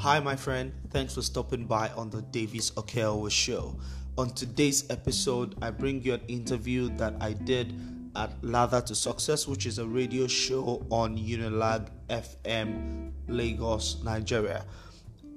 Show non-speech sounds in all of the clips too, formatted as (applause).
Hi, my friend. Thanks for stopping by on the Davis Okeowo show. On today's episode, I bring you an interview that I did at Ladder to Success, which is a radio show on Unilag FM, Lagos, Nigeria.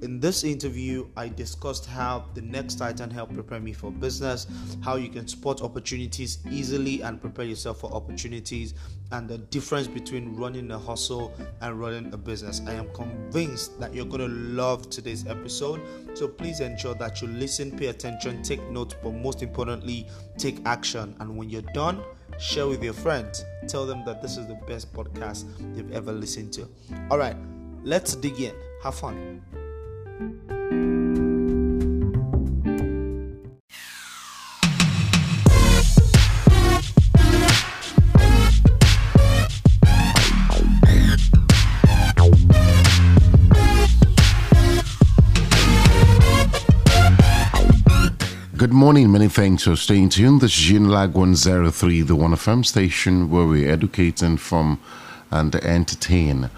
In this interview, I discussed how the next Titan helped prepare me for business, how you can spot opportunities easily and prepare yourself for opportunities, and the difference between running a hustle and running a business. I am convinced that you're going to love today's episode. So please ensure that you listen, pay attention, take notes, but most importantly, take action. And when you're done, share with your friends. Tell them that this is the best podcast they've ever listened to. All right, let's dig in. Have fun. Good morning. Many thanks for staying tuned. This is Unilag 103, the One FM station where we educate, and inform, and entertain.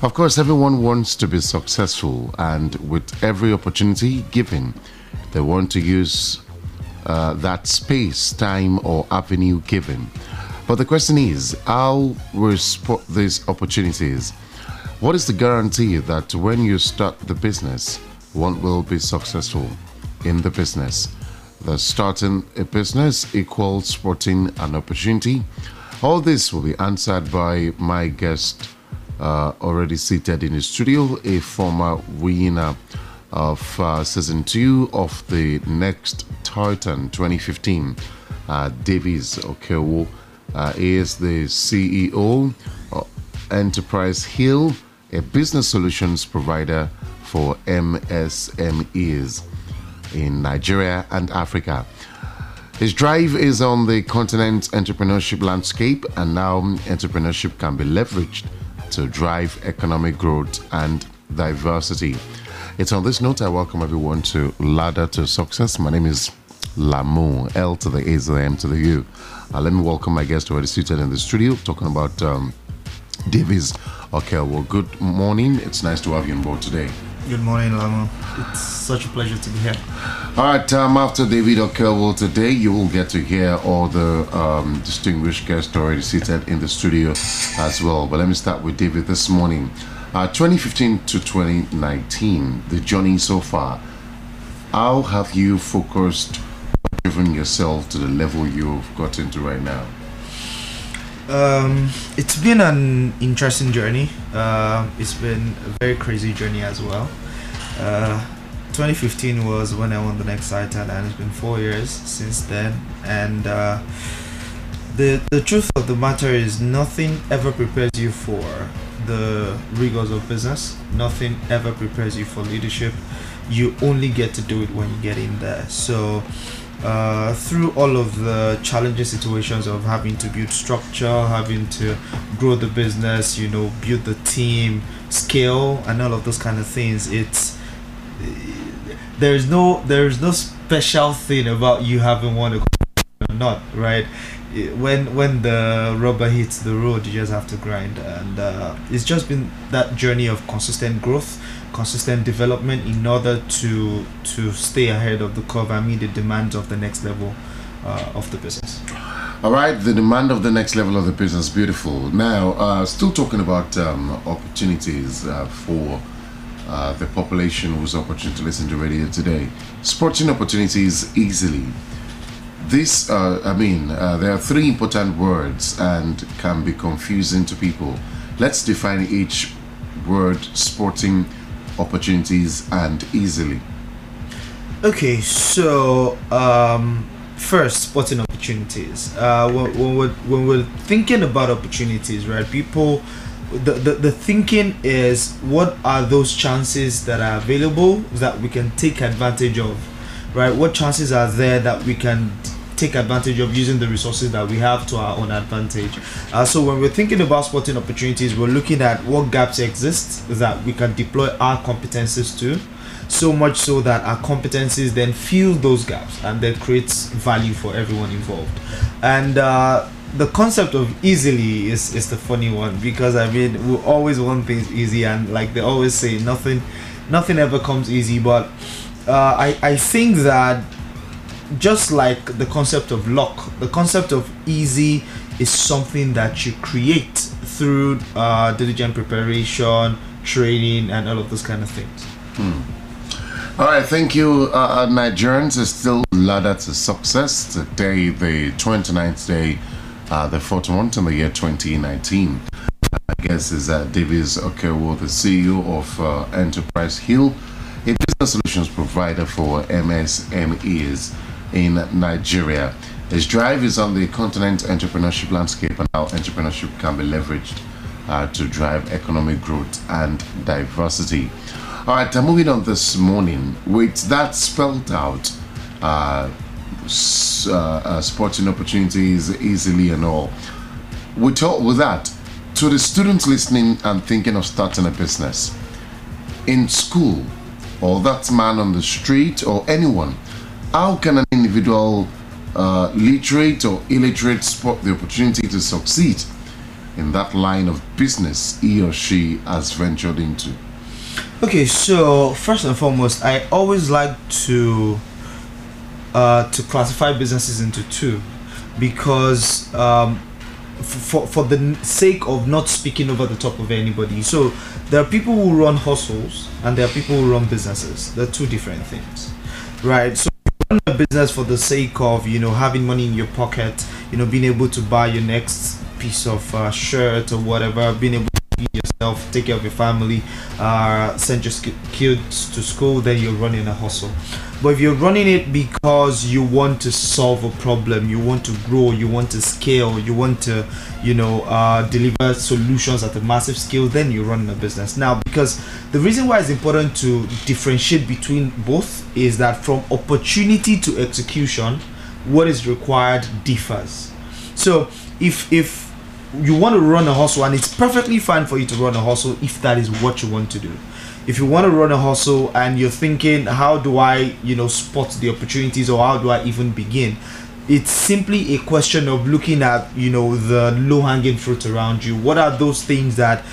Of course, everyone wants to be successful, and with every opportunity given, they want to use uh, that space, time, or avenue given. But the question is, how will spot these opportunities? What is the guarantee that when you start the business, one will be successful in the business? The starting a business equals spotting an opportunity. All this will be answered by my guest, uh, already seated in the studio, a former winner of uh, season two of the next Titan 2015, uh, Davis Okeowo. Uh, is the CEO of Enterprise Hill, a business solutions provider for MSMEs in Nigeria and Africa. His drive is on the continent's entrepreneurship landscape, and now entrepreneurship can be leveraged to drive economic growth and diversity. It's on this note I welcome everyone to Ladder to Success. My name is Lamu, L to the A to the M to the U. Uh, let me welcome my guest already seated in the studio talking about um, Davis. Okay, well, good morning. It's nice to have you on board today. Good morning, Lama. It's such a pleasure to be here. All right, um, after David Okeowo today, you will get to hear all the um, distinguished guests already seated in the studio as well. But let me start with David this morning. Uh, 2015 to 2019, the journey so far. How have you focused driven yourself to the level you've got into right now? Um, it's been an interesting journey. Uh, it's been a very crazy journey as well. Uh, 2015 was when I won the next Titan, and it's been four years since then. And uh, the the truth of the matter is, nothing ever prepares you for the rigors of business. Nothing ever prepares you for leadership. You only get to do it when you get in there. So uh, through all of the challenging situations of having to build structure, having to grow the business, you know, build the team, scale, and all of those kind of things, it's there's no there's no special thing about you having won a or not, right? When when the rubber hits the road, you just have to grind, and uh, it's just been that journey of consistent growth consistent development in order to to stay ahead of the curve and meet the demands of the next level uh, of the business. All right, the demand of the next level of the business, beautiful. Now, uh, still talking about um, opportunities uh, for uh, the population who's opportunity to listen to radio today. Sporting opportunities easily. This, uh, I mean, uh, there are three important words and can be confusing to people. Let's define each word sporting opportunities and easily? Okay, so um, first, spotting opportunities. Uh, when, when, we're, when we're thinking about opportunities, right, people, the, the, the thinking is what are those chances that are available that we can take advantage of, right? What chances are there that we can take advantage of using the resources that we have to our own advantage. Uh, so when we're thinking about spotting opportunities, we're looking at what gaps exist that we can deploy our competencies to. So much so that our competencies then fill those gaps and that creates value for everyone involved. And uh, the concept of easily is, is the funny one because I mean we always want things easy and like they always say nothing nothing ever comes easy. But uh, I I think that just like the concept of luck, the concept of easy is something that you create through uh, diligent preparation, training, and all of those kind of things. All right, thank you. Uh, Nigerians is still ladder to success. Today, the 29th day, uh, the fourth month in the year 2019. I guess is uh, Davis Okeowo, the CEO of uh, Enterprise Hill, a business solutions provider for MSMEs in Nigeria. His drive is on the continent entrepreneurship landscape and how entrepreneurship can be leveraged uh, to drive economic growth and diversity. All right, I'm moving on this morning with that spelled out. Uh, uh, uh, sporting opportunities easily and all. We talk with that to the students listening and thinking of starting a business in school, or that man on the street, or anyone. How can an individual, uh, literate or illiterate, spot the opportunity to succeed in that line of business he or she has ventured into? Okay, so first and foremost, I always like to uh, to classify businesses into two because um, for for the sake of not speaking over the top of anybody. So there are people who run hustles and there are people who run businesses. They're two different things, right? So run a business for the sake of you know having money in your pocket, you know being able to buy your next piece of uh, shirt or whatever, being able to yourself, take care of your family, uh, send your kids to school, then you're running a hustle. But if you're running it because you want to solve a problem, you want to grow, you want to scale, you want to, you know, uh, deliver solutions at a massive scale, then you're running a business. Now, because the reason why it's important to differentiate between both is that from opportunity to execution, what is required differs. So if if you want to run a hustle and it's perfectly fine for you to run a hustle if that is what you want to do if you want to run a hustle and you're thinking how do i you know spot the opportunities or how do i even begin? It's simply a question of looking at you know the low hanging fruit around you. What are those things that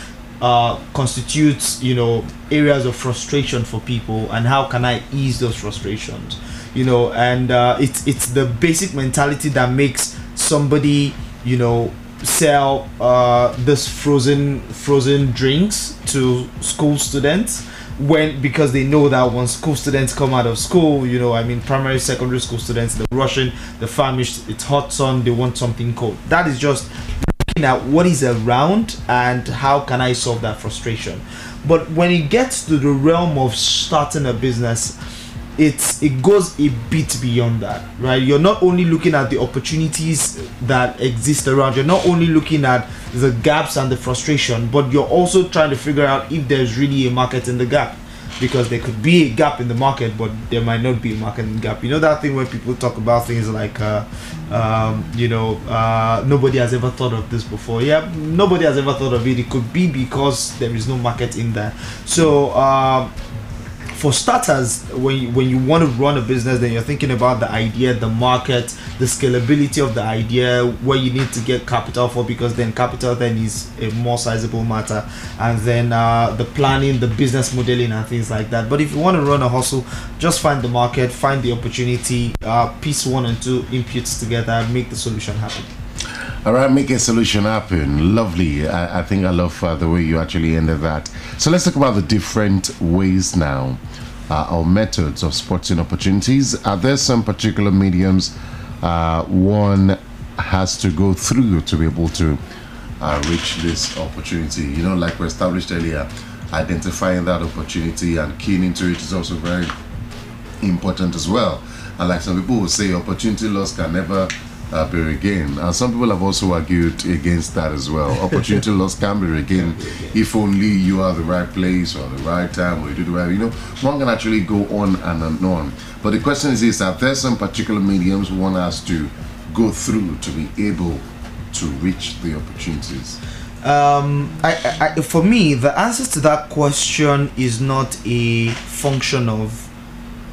uh, constitutes you know areas of frustration for people and how can i ease those frustrations? You know and uh, it's it's the basic mentality that makes somebody you know sell uh, this frozen frozen drinks to school students when because they know that when school students come out of school you know i mean primary secondary school students the russian the famished it's hot sun they want something cold that is just looking at what is around and how can I solve that frustration. But when it gets to the realm of starting a business, it's it goes a bit beyond that, right? You're not only looking at the opportunities that exist around, you're not only looking at the gaps and the frustration, but you're also trying to figure out if there's really a market in the gap. Because there could be a gap in the market, but there might not be a market in the gap. You know that thing where people talk about things like, uh, um, you know, uh, nobody has ever thought of this before. Yeah, nobody has ever thought of it. It could be because there is no market in there. So, um, for starters, when you, when you want to run a business, then you're thinking about the idea, the market, the scalability of the idea, where you need to get capital for, because then capital then is a more sizable matter, and then uh, the planning, the business modeling, and things like that. But if you want to run a hustle, just find the market, find the opportunity, uh, piece one and two inputs together, make the solution happen. All right, make a solution happen. Lovely. I, I think I love uh, the way you actually ended that. So let's talk about the different ways now uh, or methods of sporting opportunities. Are there some particular mediums uh, one has to go through to be able to uh, reach this opportunity? You know, like we established earlier, identifying that opportunity and keying into it is also very important as well. And like some people will say, opportunity loss can never uh, be regained. And some people have also argued against that as well. (laughs) Opportunity loss can be regained if only you are the right place or the right time or you do the right. You know, one can actually go on and on. and on. But the question is, is that there some particular mediums one has to go through to be able to reach the opportunities? um I I- for me the answer to that question is not a function of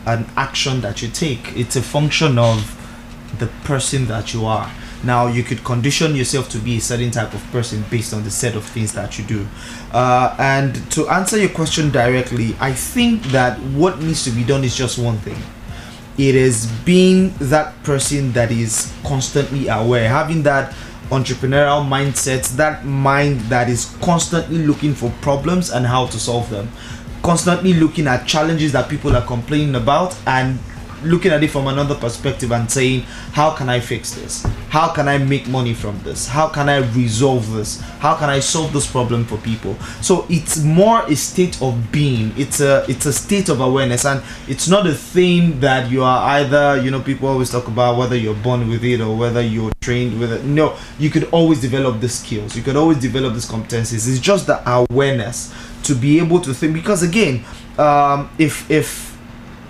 an action that you take it's a function of the person that you are Now you could condition yourself to be a certain type of person based on the set of things that you do. Uh, and to answer your question directly, I think that what needs to be done is just one thing. It is being that person that is constantly aware, having that entrepreneurial mindset, that mind that is constantly looking for problems and how to solve them, constantly looking at challenges that people are complaining about and looking at it from another perspective and saying how can i fix this? How can i make money from this? How can i resolve this? How can i solve this problem for people? So it's more a state of being. It's a it's a state of awareness. And it's not a thing that you are either you know people always talk about whether you're born with it or whether you're trained with it. No you could always develop the skills. You could always develop these competencies. It's just the awareness to be able to think. Because again um if if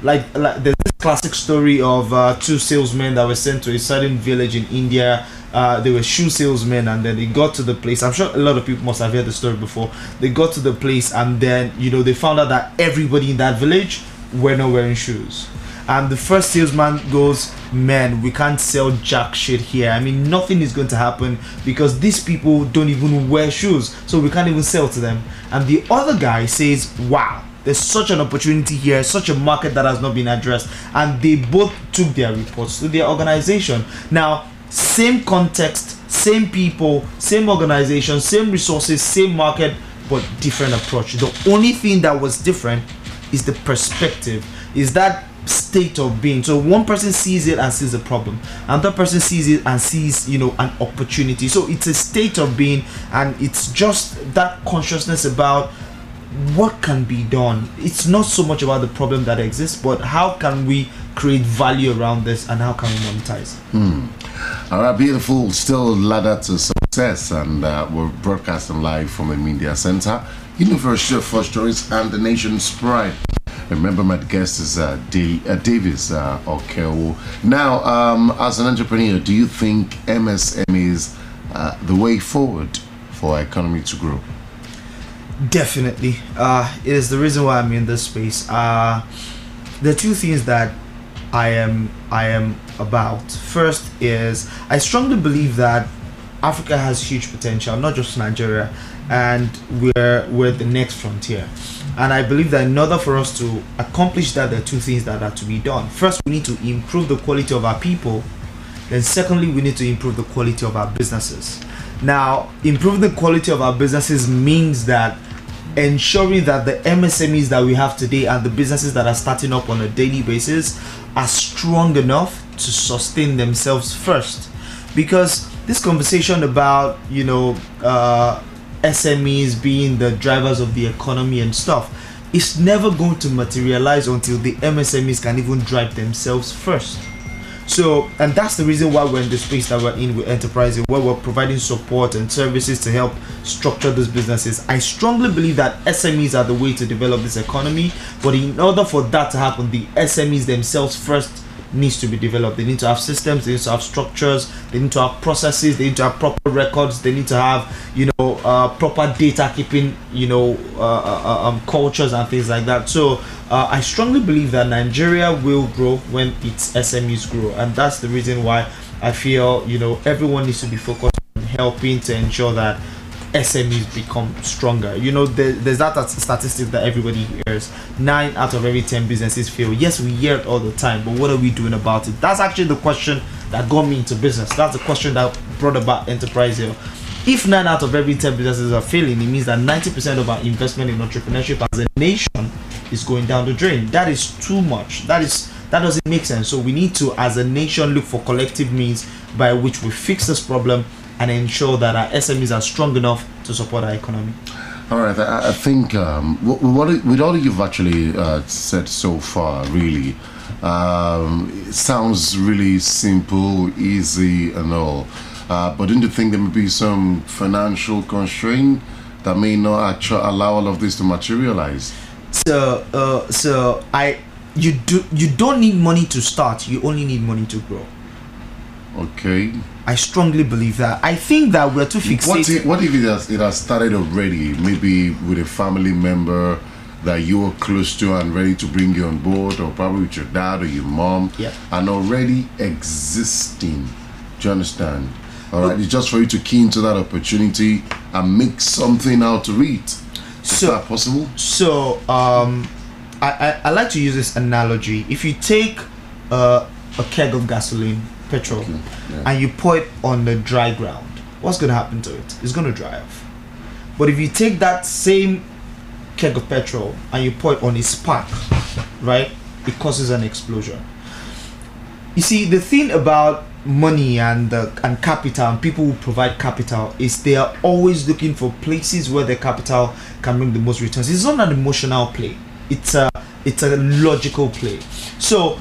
like, like there's classic story of uh, two salesmen that were sent to a certain village in India. Uh, they were shoe salesmen, and then they got to the place. I'm sure a lot of people must have heard the story before. They got to the place, and then you know they found out that everybody in that village were not wearing shoes. And the first salesman goes, Man, we can't sell jack shit here. I mean, nothing is going to happen because these people don't even wear shoes, so we can't even sell to them. And the other guy says, Wow, there's such an opportunity here, such a market that has not been addressed, and they both took their reports to their organization. Now, same context, same people, same organization, same resources, same market, but different approach. The only thing that was different is the perspective, is that state of being. So one person sees it and sees a problem, another person sees it and sees, you know, an opportunity. So it's a state of being, and it's just that consciousness about what can be done? It's not so much about the problem that exists but how can we create value around this and how can we monetize? Hmm. all right beautiful. Still ladder to success and uh, we're broadcasting live from the media center. University of first choice and the nation's pride remember my guest is uh, D- uh, davis uh, Okeowo. now um, as an entrepreneur do you think msm is uh, the way forward for our economy to grow Definitely. Uh, it is the reason why I'm in this space. Uh, the two things that I am I am about. First is I strongly believe that Africa has huge potential, not just Nigeria, and we're we're the next frontier. And I believe that in order for us to accomplish that, there are two things that are to be done. First, we need to improve the quality of our people. Then, secondly, we need to improve the quality of our businesses. Now, improving the quality of our businesses means that ensuring that the MSMEs that we have today and the businesses that are starting up on a daily basis are strong enough to sustain themselves first. Because this conversation about, you know, uh, SMEs being the drivers of the economy and stuff is never going to materialize until the MSMEs can even drive themselves first. So, and that's the reason why we're in the space that we're in with enterprising, where we're providing support and services to help structure those businesses. I strongly believe that SMEs are the way to develop this economy, but in order for that to happen, the SMEs themselves first needs to be developed. They need to have systems, they need to have structures, they need to have processes, they need to have proper records, they need to have, you know, uh, proper data keeping, you know, uh, uh, uh um, cultures and things like that. So uh, I strongly believe that Nigeria will grow when its SMEs grow, and that's the reason why I feel, you know, everyone needs to be focused on helping to ensure that SMEs become stronger. You know, there, there's that statistic that everybody hears. Nine out of every ten businesses fail. Yes, we hear it all the time, but what are we doing about it? That's actually the question that got me into business. That's the question that brought about Enterprise Hill. If nine out of every ten businesses are failing, it means that 90% of our investment in entrepreneurship as a nation is going down the drain. That is too much. That is that doesn't make sense. So we need to, as a nation, look for collective means by which we fix this problem and ensure that our SMEs are strong enough to support our economy. All right, I, I think um, what, what, with all you've actually uh, said so far, really, um, it sounds really simple, easy, and all. Uh, but don't you think there may be some financial constraint that may not actually allow all of this to materialize? So, uh, so I, you do, you don't need money to start. You only need money to grow. Okay. I strongly believe that. I think that we're too fixated. What if, what if it, has, it has started already? Maybe with a family member that you are close to and ready to bring you on board, or probably with your dad or your mom, yeah. and already existing. Do you understand? All right, it's just for you to key into that opportunity and make something out of it. Is So- that possible? So, um, I, I, I like to use this analogy. If you take uh, a keg of gasoline, petrol, yeah. and you pour it on the dry ground, what's going to happen to it? It's going to dry off. But if you take that same keg of petrol and you pour it on a spark, right, it causes an explosion. You see, the thing about money and uh, and capital and people who provide capital is they are always looking for places where the capital can bring the most returns. It's not an emotional play. It's a it's a logical play. So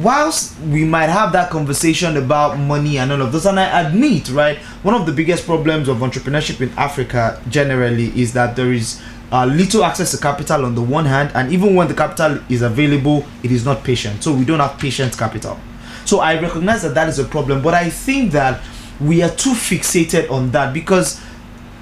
whilst we might have that conversation about money and all of those, and I admit, right, one of the biggest problems of entrepreneurship in Africa generally is that there is uh, little access to capital on the one hand, and even when the capital is available, it is not patient. So we don't have patient capital. So I recognize that that is a problem, but I think that we are too fixated on that because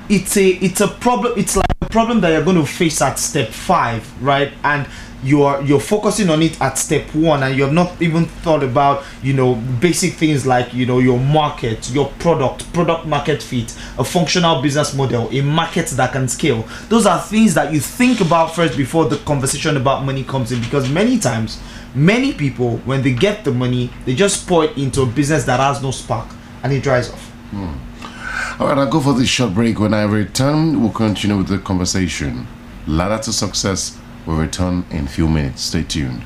it's a it's a problem. It's like a problem that you're going to face at step five, right? And you're you're focusing on it at step one, and you have not even thought about you know basic things like you know your market, your product, product market fit, a functional business model, a market that can scale. Those are things that you think about first before the conversation about money comes in, because many times many people when they get the money they just pour it into a business that has no spark and it dries off hmm. All right, I'll go for this short break. When I return, we'll continue with the conversation. Ladder to success will return in a few minutes. Stay tuned.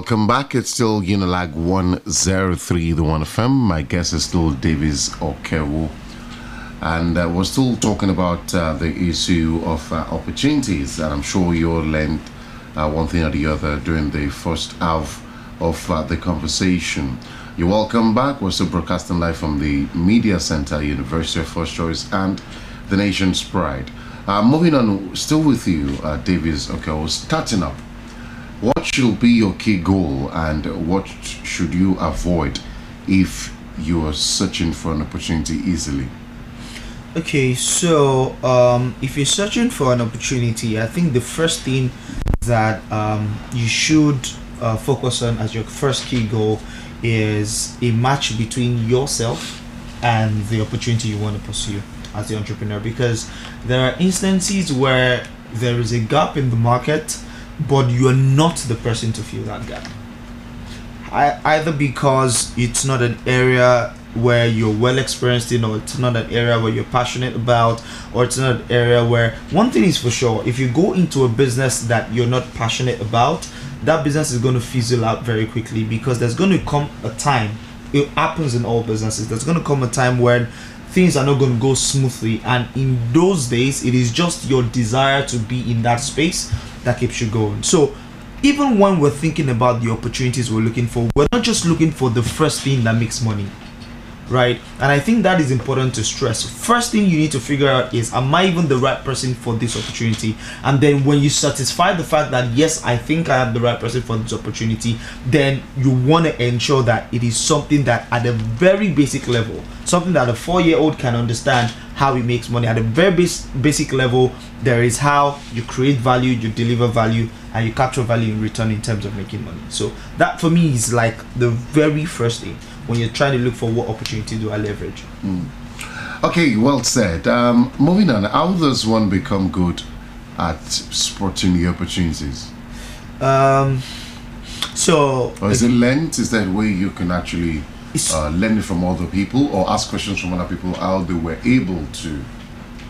Welcome back. It's still Unilag 103, the 1FM. My guest is still Davis Okeowo. And uh, we're still talking about uh, the issue of uh, opportunities. And I'm sure you all learned uh, one thing or the other during the first half of uh, the conversation. You're welcome back. We're still broadcasting live from the Media Center, University of First Choice, and the nation's pride. Uh, moving on, still with you, Davis. Okay, well, starting up. What should be your key goal, and what should you avoid if you are searching for an opportunity easily? Okay, so um, if you're searching for an opportunity, I think the first thing that um, you should uh, focus on as your first key goal is a match between yourself and the opportunity you want to pursue as the entrepreneur because there are instances where there is a gap in the market but you're not the person to fill that gap. I, either because it's not an area where you're well experienced in or it's not an area where you're passionate about or it's not an area where one thing is for sure if you go into a business that you're not passionate about that business is going to fizzle out very quickly because there's going to come a time it happens in all businesses. There's going to come a time when things are not going to go smoothly and in those days it is just your desire to be in that space that keeps you going. So even when we're thinking about the opportunities we're looking for we're not just looking for the first thing that makes money right? And i think that is important to stress. First thing you need to figure out is am i even the right person for this opportunity? And then when you satisfy the fact that yes i think i am the right person for this opportunity then you want to ensure that it is something that at a very basic level something that a four year old can understand how it makes money. At a very bas- basic level there is how you create value you deliver value and you capture value in return in terms of making money. So that for me is like the very first thing when you're trying to look for what opportunity do I leverage. Okay, well said. Um, moving on, how does one become good at spotting the opportunities? Um, so Or is it learned? Is that way you can actually uh, learn it from other people or ask questions from other people how they were able to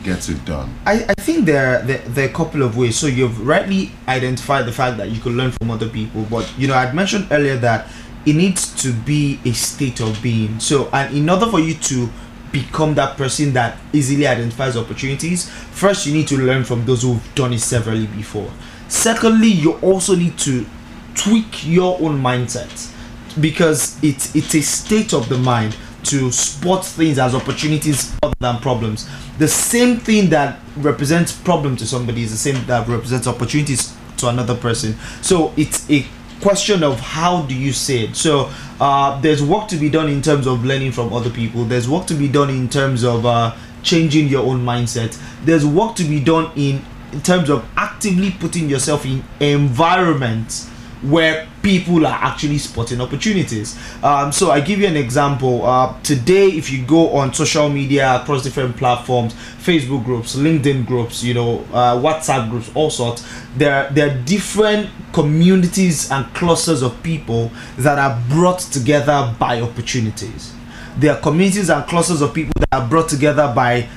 get it done? I, I think there, there there are a couple of ways. So you've rightly identified the fact that you can learn from other people, but you know I'd mentioned earlier that it needs to be a state of being. So and in order for you to become that person that easily identifies opportunities, first you need to learn from those who've done it severally before. Secondly, you also need to tweak your own mindset because it's it's a state of the mind to spot things as opportunities other than problems. The same thing that represents problem to somebody is the same that represents opportunities to another person. So it's a question of how do you say it. So uh, there's work to be done in terms of learning from other people. There's work to be done in terms of uh, changing your own mindset. There's work to be done in in terms of actively putting yourself in environments where people are actually spotting opportunities. Um, so I give you an example. Uh, today, if you go on social media across different platforms, Facebook groups, LinkedIn groups, you know, uh, WhatsApp groups, all sorts, there there are different communities and clusters of people that are brought together by opportunities. There are communities and clusters of people that are brought together by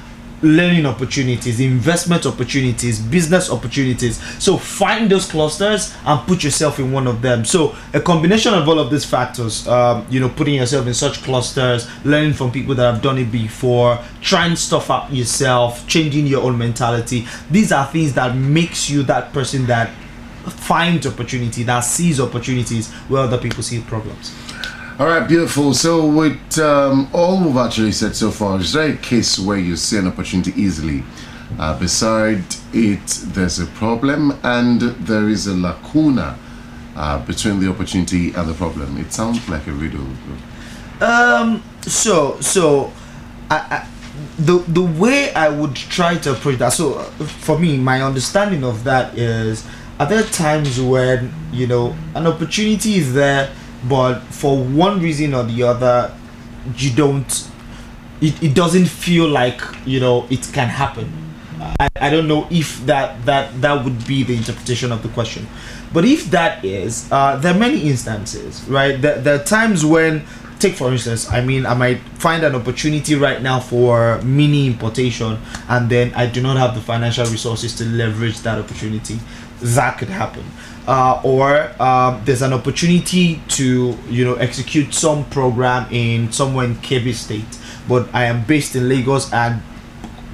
learning opportunities, investment opportunities, business opportunities. So find those clusters and put yourself in one of them. So a combination of all of these factors, um, you know, putting yourself in such clusters, learning from people that have done it before, trying stuff out yourself, changing your own mentality. These are things that makes you that person that finds opportunity, that sees opportunities where other people see problems. All right, beautiful. So, with um, all we've actually said so far, is there a case where you see an opportunity easily? Uh, beside it, there's a problem and there is a lacuna uh, between the opportunity and the problem. It sounds like a riddle. Um. So so, I, I the the way I would try to approach that. So for me, my understanding of that is, are there times when you know an opportunity is there, but for one reason or the other, you don't. It, it doesn't feel like you know it can happen. I, I don't know if that that that would be the interpretation of the question but if that is uh, there are many instances right there, there are times when take for instance i mean i might find an opportunity right now for mini importation and then i do not have the financial resources to leverage that opportunity that could happen uh, or um, there's an opportunity to you know execute some program in somewhere in Kebbi State but I am based in Lagos and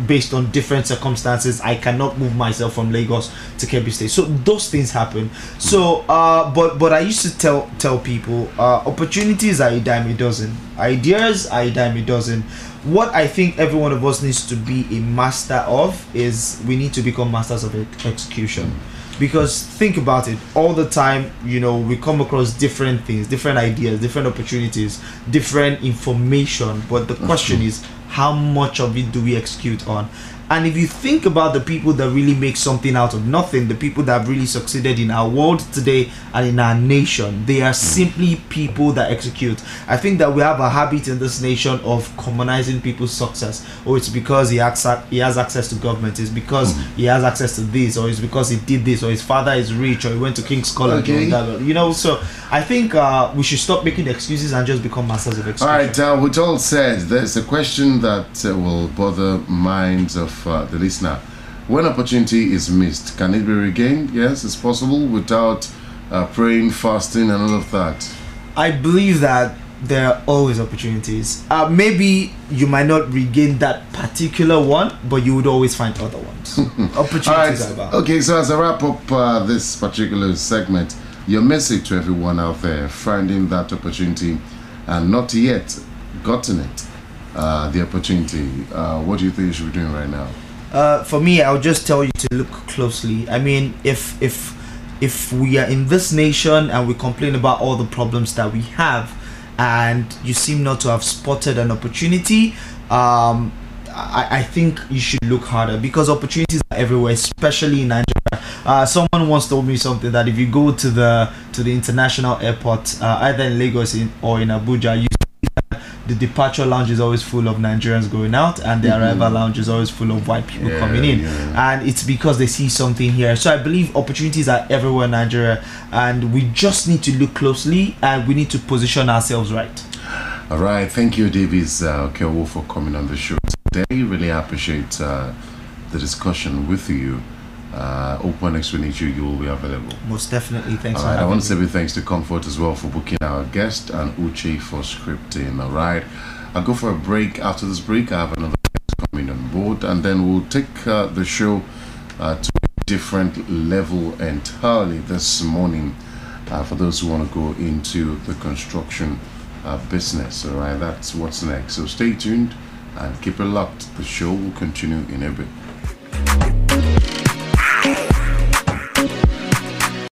based on different circumstances I cannot move myself from Lagos to Kebbi State. So those things happen. So uh, but but I used to tell tell people uh, opportunities are a dime a dozen, ideas are a dime a dozen. What I think every one of us needs to be a master of is we need to become masters of ex- execution because think about it all the time you know we come across different things different ideas different opportunities different information. But the question is how much of it do we execute on and if you think about the people that really make something out of nothing the people that have really succeeded in our world today and in our nation they are simply people that execute. I think that we have a habit in this nation of commonizing people's success. Oh, it's because he has, he has access to government. It's because he has access to this or it's because he did this or his father is rich or he went to king's college Okay. that, you know? So i think uh, we should stop making excuses and just become masters of execution All right, uh, with all said, there's a question that uh, will bother minds of uh, the listener. When opportunity is missed, can it be regained? Yes, it's possible without uh, praying, fasting, and all of that. I believe that there are always opportunities. Uh, maybe you might not regain that particular one, but you would always find other ones. (laughs) Opportunities are right. about. Okay, so as I wrap up uh, this particular segment, your message to everyone out there finding that opportunity and not yet gotten it, uh, the opportunity, uh, what do you think you should be doing right now? Uh, for me, I'll just tell you to look closely. I mean, if if if we are in this nation and we complain about all the problems that we have, and you seem not to have spotted an opportunity, um, I, I think you should look harder because opportunities are everywhere, especially in Nigeria. Uh, someone once told me something that if you go to the to the international airport, uh, either in Lagos in, or in Abuja, you the departure lounge is always full of Nigerians going out, and the arrival lounge is always full of white people Yeah, coming in. yeah. And it's because they see something here. So I believe opportunities are everywhere in Nigeria, and we just need to look closely and we need to position ourselves right. All right, thank you, Davis uh, Kewo, for coming on the show today. Really appreciate uh, the discussion with you. Uh, hope next week, you, you will be available. Most definitely. Thanks All for I want to say big thanks to Comfort as well for booking our guest and Uche for scripting. All right, I'll go for a break. After this break, I have another guest coming on board, and then we'll take uh, the show uh, to a different level entirely this morning uh, for those who want to go into the construction uh, business. All right, that's what's next. So stay tuned and keep it locked. The show will continue in a bit.